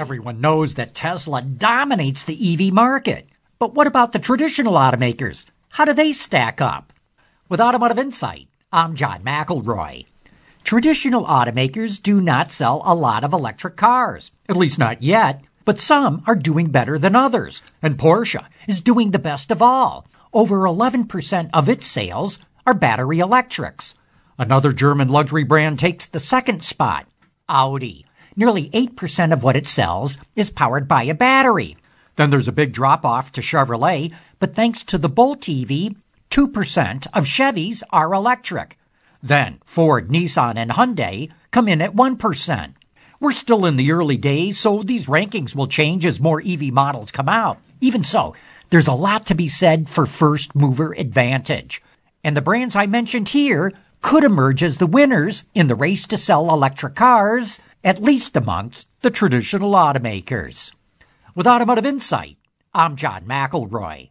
Everyone knows that Tesla dominates the EV market. But what about the traditional automakers? How do they stack up? With Automotive Insight, I'm John McElroy. Traditional automakers do not sell a lot of electric cars, at least not yet, but some are doing better than others, and Porsche is doing the best of all. Over 11% of its sales are battery electrics. Another German luxury brand takes the second spot, Audi nearly 8% of what it sells is powered by a battery. Then there's a big drop off to Chevrolet, but thanks to the Bolt EV, 2% of Chevys are electric. Then Ford, Nissan, and Hyundai come in at 1%. We're still in the early days, so these rankings will change as more EV models come out. Even so, there's a lot to be said for first mover advantage. And the brands I mentioned here could emerge as the winners in the race to sell electric cars at least amongst the traditional automakers. With Automotive Insight, I'm John McElroy.